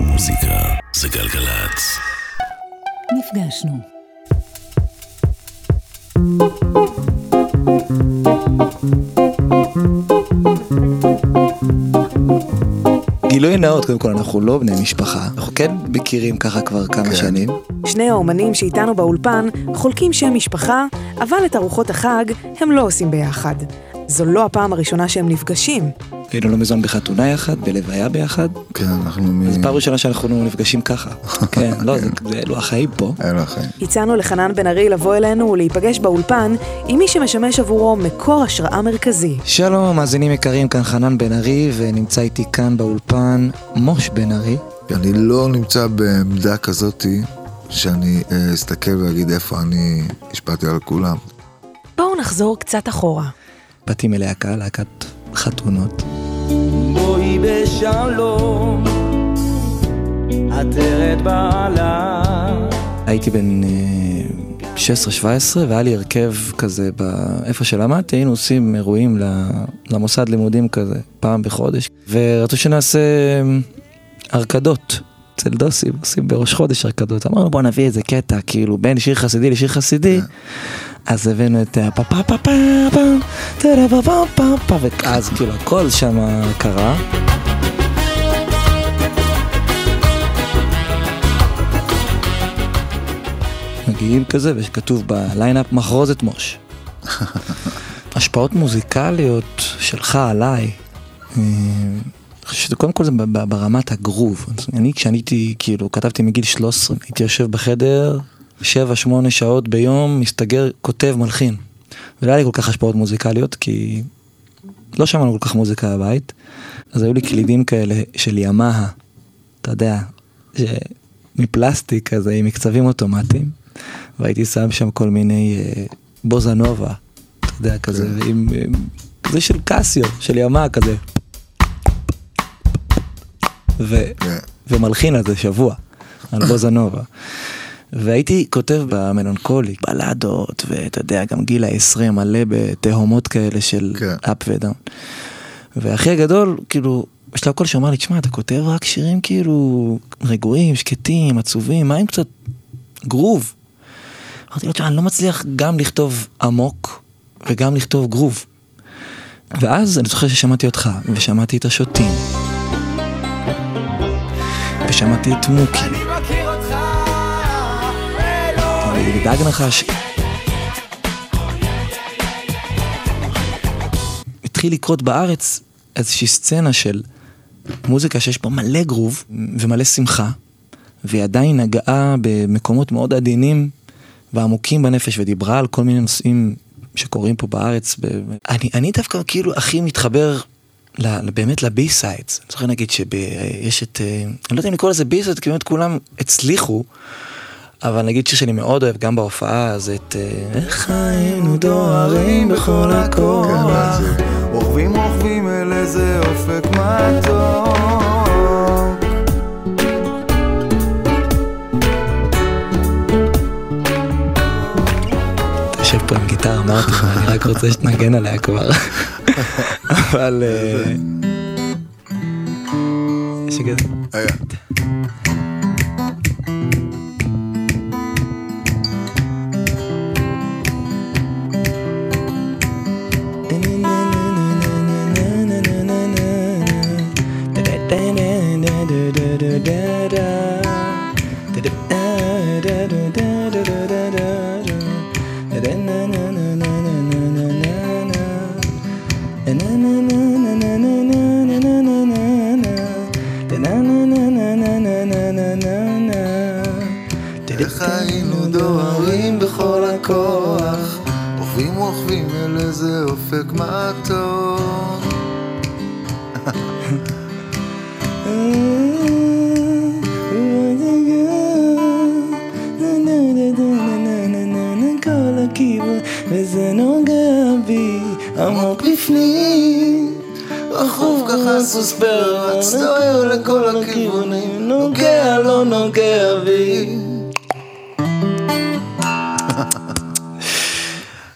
מוזיקה זה גלגלצ. נפגשנו. גילוי נאות, קודם כל אנחנו לא בני משפחה, אנחנו כן מכירים ככה כבר כמה כן. שנים. שני האומנים שאיתנו באולפן חולקים שם משפחה, אבל את ארוחות החג הם לא עושים ביחד. זו לא הפעם הראשונה שהם נפגשים. היינו לא מזמן בחתונה יחד, בלוויה ביחד. כן, אנחנו מ... זו פעם ראשונה שאנחנו נפגשים ככה. כן, לא, זה זה אלו החיים פה. אלו החיים. הצענו לחנן בן ארי לבוא אלינו ולהיפגש באולפן עם מי שמשמש עבורו מקור השראה מרכזי. שלום, מאזינים יקרים, כאן חנן בן ארי, ונמצא איתי כאן באולפן מוש בן ארי. אני לא נמצא בעמדה כזאתי שאני אה, אסתכל ואגיד איפה אני השפעתי על כולם. בואו נחזור קצת אחורה. באתי מלהקה, להקת חתונות. בואי בשלום, עטרת בעלה. הייתי בן אה, 16-17 והיה לי הרכב כזה באיפה שלמדתי, היינו עושים אירועים למוסד לימודים כזה פעם בחודש, ורצו שנעשה אה, הרקדות. אצל דוסים עושים בראש חודש הרקדות, אמרנו בוא נביא איזה קטע, כאילו בין שיר חסידי לשיר חסידי, אז הבאנו את הפה פה פה פה פה טה פה פה פה פה ואז כאילו הכל שם קרה. מגיעים כזה וכתוב בליינאפ מחרוזת מוש. השפעות מוזיקליות שלך עליי, אה, שזה קודם כל זה ברמת הגרוב. אני כשאני הייתי, כאילו, כתבתי מגיל 13, הייתי יושב בחדר 7-8 שעות ביום, מסתגר, כותב, מלחין. ולא היה לי כל כך השפעות מוזיקליות, כי לא שמענו כל כך מוזיקה בבית, אז היו לי קלידים כאלה של ימאה, אתה יודע, ש... מפלסטיק כזה עם מקצבים אוטומטיים, והייתי שם שם כל מיני אה, בוזנובה, אתה יודע, כזה, עם, עם, כזה של קסיו, של ימאה כזה. ו, כן. ומלחין על זה שבוע, על בוזנובה. והייתי כותב במלנכולי, בלדות, ואתה יודע, גם גיל העשרה מלא בתהומות כאלה של כן. אפ ודאון. והכי הגדול, כאילו, בשלב כל שאמר לי, תשמע, אתה כותב רק שירים כאילו רגועים, שקטים, עצובים, מה עם קצת גרוב? אמרתי לו, תשמע, אני לא מצליח גם לכתוב עמוק וגם לכתוב גרוב. ואז אני זוכר ששמעתי אותך, ושמעתי את השוטים. ושמעתי את מוקי. אני מכיר אותך, דאג נחש. התחיל לקרות בארץ איזושהי סצנה של מוזיקה שיש בה מלא גרוב ומלא שמחה, והיא עדיין נגעה במקומות מאוד עדינים ועמוקים בנפש, ודיברה על כל מיני נושאים שקורים פה בארץ. ב... אני, אני דווקא כאילו הכי מתחבר באמת ל B-sides. אני זוכר נגיד שיש את, אה, אני לא יודע אם לקרוא לזה B-sides, כי באמת כולם הצליחו. אבל נגיד שיר שאני מאוד אוהב גם בהופעה זה את אה, איך היינו דוהרים בכל הכוח. רוכבים רוכבים אל איזה אופק מתוק. יושב פה עם גיטרה אמרתי אני רק רוצה שתנגן עליה כבר. אבל אה, יש כזה. עמוק בפנים. רכוב ככה סוס ברץ, דוהר לכל הכיוונים, נוגע לא נוגע בי.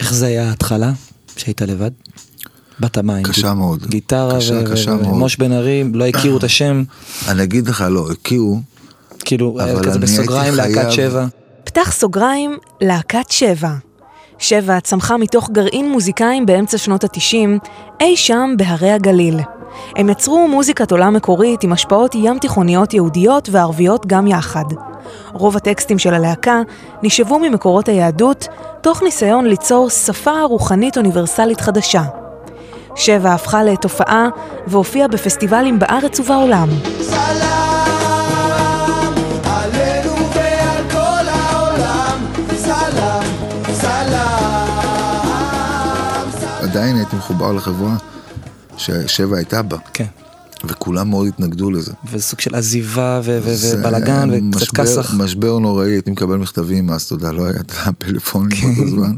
איך זה היה ההתחלה? שהיית לבד? בת המים. קשה מאוד. גיטרה קשה, ו- קשה ו- מאוד. ומוש בן ארי, לא הכירו את השם, אני אגיד לך, לא, הכירו, כאילו, כזה בסוגריים להקת חייב- שבע. פתח סוגריים, להקת שבע. שבע צמחה מתוך גרעין מוזיקאים באמצע שנות התשעים, אי שם בהרי הגליל. הם יצרו מוזיקת עולם מקורית עם השפעות ים תיכוניות יהודיות וערביות גם יחד. רוב הטקסטים של הלהקה נשאבו ממקורות היהדות, תוך ניסיון ליצור שפה רוחנית אוניברסלית חדשה. שבע הפכה לתופעה והופיעה בפסטיבלים בארץ ובעולם. עלינו הייתי מחובר לחברה ששבע הייתה בה, כן. וכולם מאוד התנגדו לזה. וזה סוג של עזיבה ובלאגן וקצת כסח. משבר נוראי, הייתי מקבל מכתבים, אז אתה יודע, לא היה את הפלאפון כן. באותו זמן.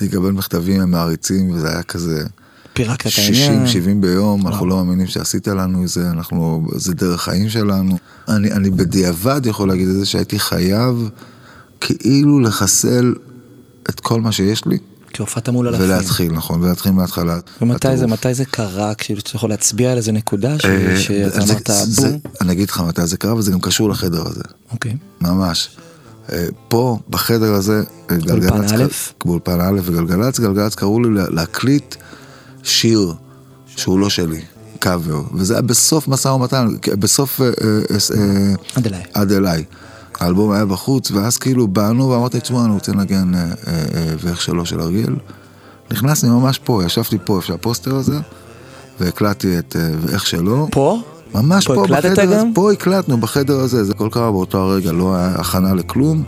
הייתי מקבל מכתבים מהמעריצים, וזה היה כזה פירקת את העניין. 60-70 ביום, אנחנו לא מאמינים שעשית לנו את זה, אנחנו, זה דרך חיים שלנו. אני, אני בדיעבד יכול להגיד את זה שהייתי חייב כאילו לחסל את כל מה שיש לי, כי הופעת מול אלפים. ולהתחיל, נכון, ולהתחיל מההתחלה. ומתי זה. מתי זה קרה? כאילו, אתה יכול להצביע על איזה נקודה אה, שאתה זה- אמרת בום? אני אגיד לך מתי זה קרה, וזה גם קשור לחדר הזה. אוקיי. ממש. אה, פה, בחדר הזה, אה, גלגלצ? באולפן א' וגלגלצ, גלגלצ קראו לי לה- להקליט שיר שהוא לא שלי, קאבר, וזה היה בסוף משא ומתן, בסוף עד אליי. עד אליי. האלבום היה בחוץ, ואז כאילו באנו ואמרתי, תשמע, אני רוצה לנגן אה, אה, אה, ואיך שלא של אריאל. נכנסתי ממש פה, ישבתי פה, איפה שהפוסטר הזה, והקלטתי את אה, ואיך שלא. פה? ממש פה פה, בחדר, הזה? פה הקלטנו בחדר הזה, זה הכל קרה באותו הרגע, לא היה הכנה לכלום,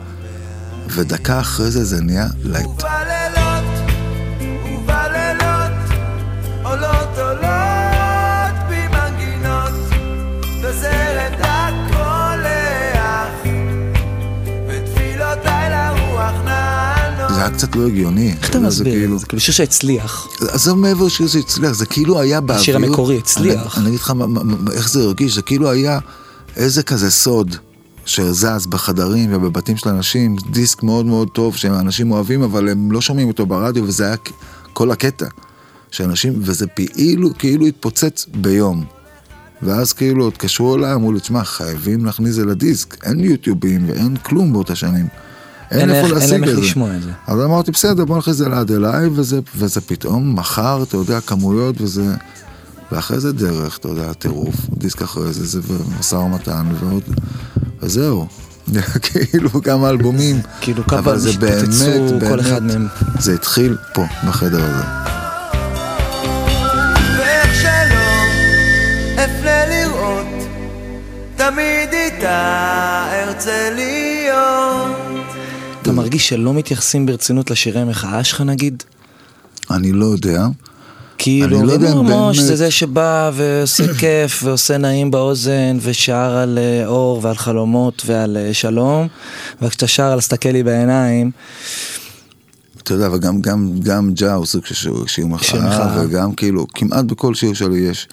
ודקה אחרי זה זה נהיה להיט. היה קצת לא הגיוני. איך אתה זה מסביר? כאילו- זה כאילו שיר שהצליח. עזוב מעבר שיר שהצליח, זה כאילו היה באוויר. השיר המקורי הצליח. אני, אגיד לך איך זה הרגיש, זה כאילו היה איזה כזה סוד שזז בחדרים ובבתים של אנשים, דיסק מאוד מאוד טוב שאנשים אוהבים, אבל הם לא שומעים אותו ברדיו, וזה היה כל הקטע. שאנשים, וזה כאילו, כאילו התפוצץ ביום. ואז כאילו התקשרו אליי, אמרו לי, תשמע, חייבים להכניס את זה לדיסק, אין יוטיובים ואין כלום באותה שנים. אין איפה להשיג את זה. אז אמרתי, בסדר, בוא נכניס את זה לעד אליי, וזה, וזה פתאום מחר, אתה יודע, כמויות, וזה... ואחרי זה דרך, אתה יודע, טירוף, דיסק אחרי זה, זה משא ומתן, ועוד... וזהו. כאילו כמה אלבומים. כאילו כמה אבל זה שהתפוצצו, באמת, כל אחד באמת, מהם. זה התחיל פה, בחדר הזה. תמיד איתה ארצה להיות. אתה מרגיש שלא מתייחסים ברצינות לשירי מחאה שלך נגיד? אני לא יודע. כאילו, לא אומרים, מוש באמת- זה זה שבא ועושה כיף ועושה נעים באוזן ושר על אה, אור ועל חלומות ועל אה, שלום וכשאתה שר על סתכל לי בעיניים אתה יודע, וגם גם, גם הוא סוג של שיר, מחאה. וגם כאילו, כמעט בכל שיר שלי יש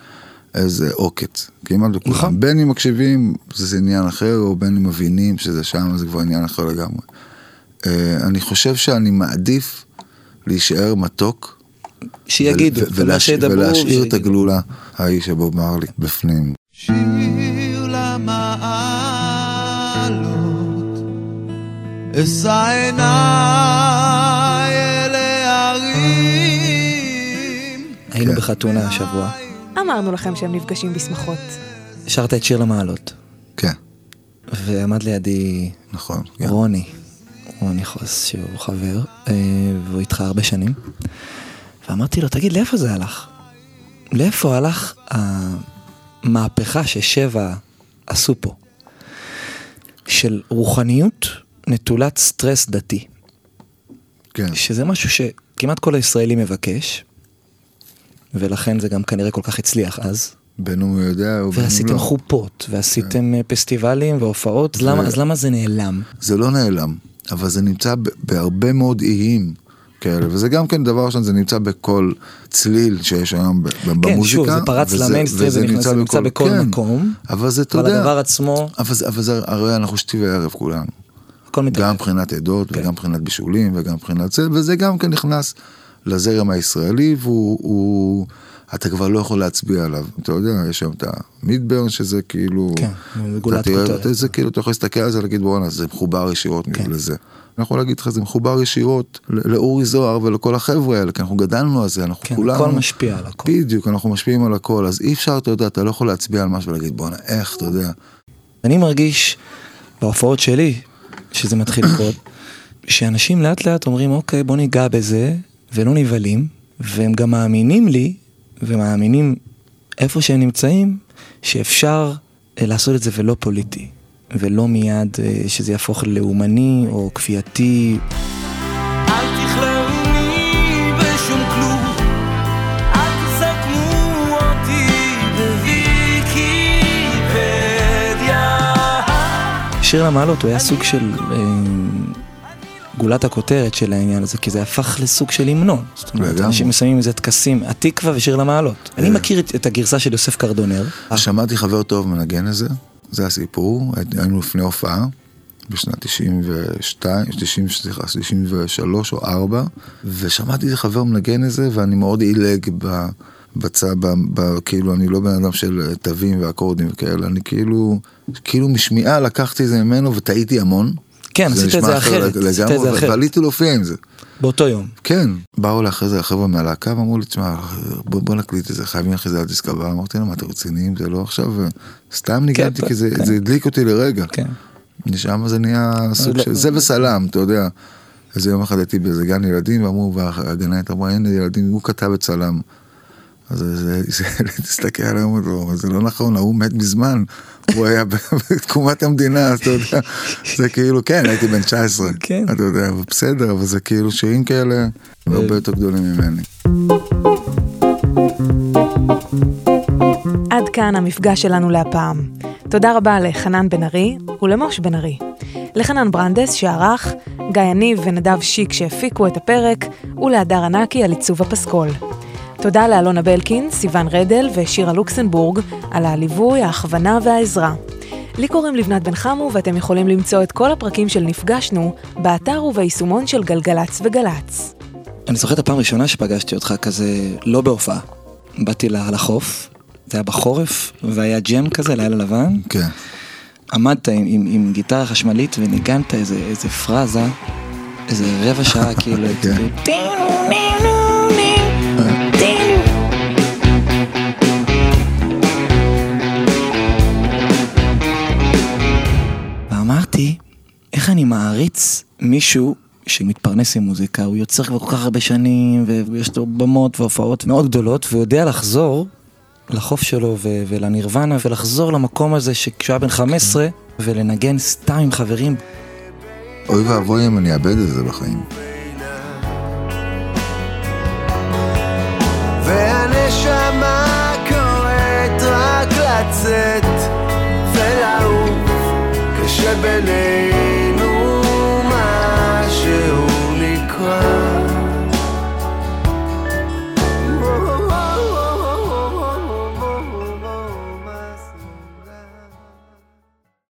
איזה עוקץ, כמעט בכולם. נכון. בין אם מקשיבים, זה עניין אחר, או בין אם מבינים שזה שם, זה כבר עניין אחר לגמרי. אה, אני חושב שאני מעדיף להישאר מתוק. שיגידו, אומר ולהש- שידברו, ולהשאיר את שיגידו. הגלולה ההיא שבוב מרלי בפנים. שיר למעלות, אשא עיניי אל ההרים. היינו כן. בחתונה השבוע, אמרנו לכם שהם נפגשים בשמחות. שרת את שיר למעלות כן, ועמד לידי נכון. כן. רוני, רוני חוס שהוא חבר אה, והוא איתך הרבה שנים ואמרתי לו תגיד לאיפה זה הלך? לאיפה הלך המהפכה ששבע עשו פה? של רוחניות נטולת סטרס דתי. כן. שזה משהו שכמעט כל הישראלי מבקש, ולכן זה גם כנראה כל כך הצליח אז. בין הוא יודע או בין אם ועשיתם לא. חופות, ועשיתם אה, פסטיבלים והופעות, אז למה- אז למה זה נעלם? זה לא נעלם, אבל זה נמצא בהרבה מאוד איים כאלה, וזה גם כן דבר ראשון, זה נמצא בכל צליל שיש היום ב- במוזיקה. כן, שוב, זה פרץ למיינסטרים, וזה זה נכנס- זה נמצא בכל כן, מקום, אבל זה, אתה אבל יודע, הדבר עצמו, אבל אבל זה, הרי אנחנו שתי וערב כולנו. הכל מתערב. גם מבחינת עדות, כן. וגם מבחינת בישולים, וגם מבחינת זה, וזה גם כן נכנס לזרם הישראלי, והוא... אתה כבר לא יכול להצביע עליו. אתה יודע, יש שם את המידברן, שזה כאילו... כן, אתה תראה- כותרת. זה כאילו, אתה יכול להסתכל על זה ולהגיד, בואנה, זה מחובר ישירות כן. לזה. אני יכול להגיד לך, זה מחובר ישירות לאורי זוהר ולכל החבר'ה האלה, כי אנחנו גדלנו על זה, אנחנו כן, כולנו... הכל משפיע על הכל. בדיוק, אנחנו משפיעים על הכל, אז אי אפשר, אתה יודע, אתה לא יכול להצביע על משהו ולהגיד, בואנה, איך, אתה יודע. אני מרגיש בהופעות שלי, שזה מתחיל לקרות, שאנשים לאט לאט אומרים, אוקיי, בוא ניגע בזה, ולא נבהלים, והם גם מאמינים לי, ומאמינים איפה שהם נמצאים, שאפשר אה, לעשות את זה ולא פוליטי, ולא מיד אה, שזה יהפוך ללאומני או כפייתי. אל בשום כלום. שיר למעלות הוא היה סוג של אה, גולת הכותרת של העניין הזה, כי זה הפך לסוג של המנון. זאת אומרת, לגמרי. אנשים מסיימים איזה טקסים, התקווה ושיר למעלות. אני מכיר את, את הגרסה של יוסף קרדונר. שמעתי חבר טוב מנגן את זה, זה הסיפור, היינו לפני הופעה. בשנת 92, 90, סליחה, 93 או 4, ושמעתי איזה חבר מנגן את זה, ואני מאוד עילג ב- בצד, ב, ב, כאילו, אני לא בן אדם של תווים ואקורדים וכאלה, אני כאילו, כאילו משמיעה לקחתי את זה ממנו וטעיתי המון. כן, עשית את זה אחר אחרת, לגמרי. ועליתי להופיע עם זה. באותו יום. כן, באו אליי אחרי זה החבר'ה מהלהקה ואמרו לי, תשמע, בוא, בוא נקליט את זה, חייבים להכניס את זה על דיסק הבא. אמרתי להם, אתם רציניים? זה לא עכשיו, סתם ניגנתי, כן, כי זה, כן. זה הדליק אותי לרגע. כן. משם זה נהיה סוג של, זה וסלם, אתה יודע. איזה יום אחד הייתי באיזה גן ילדים, ואמרו, והגננת אמרה, הנה ילדים, הוא כתב את סלם. אז זה, זה, תסתכל עליהם, הוא אומר, זה לא נכון, ההוא מת מזמן, הוא היה בתקומת המדינה, אז אתה יודע, זה כאילו, כן, הייתי בן 19, כן. אתה יודע, בסדר, אבל זה כאילו שירים כאלה, הרבה יותר גדולים ממני. עד כאן המפגש שלנו להפעם. תודה רבה לחנן בן ארי ולמוש בן ארי. לחנן ברנדס שערך, גיא יניב ונדב שיק שהפיקו את הפרק, ולהדר ענקי על עיצוב הפסקול. תודה לאלונה בלקין, סיון רדל ושירה לוקסנבורג על הליווי, ההכוונה והעזרה. לי קוראים לבנת בן חמו ואתם יכולים למצוא את כל הפרקים של נפגשנו באתר וביישומון של גלגלצ וגלצ. אני זוכר את הפעם הראשונה שפגשתי אותך כזה, לא בהופעה. באתי ל- לחוף, זה היה בחורף, והיה ג'ם כזה, לילה לבן. כן. עמדת עם, עם, עם גיטרה חשמלית וניגנת איזה, איזה פרזה, איזה רבע שעה כאילו. כן. אני מעריץ מישהו שמתפרנס עם מוזיקה, הוא יוצר כבר כל כך הרבה שנים, ויש לו במות והופעות מאוד גדולות, והוא יודע לחזור לחוף שלו ו- ולנירוונה, ולחזור למקום הזה שכשהוא היה בן 15, ולנגן סתם עם חברים. אוי ואבוי אם אני אאבד את זה בחיים. והנשמה קוראת רק לצאת ולעוף קשה בינינו